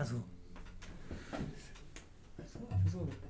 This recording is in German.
Versuch. Versuch.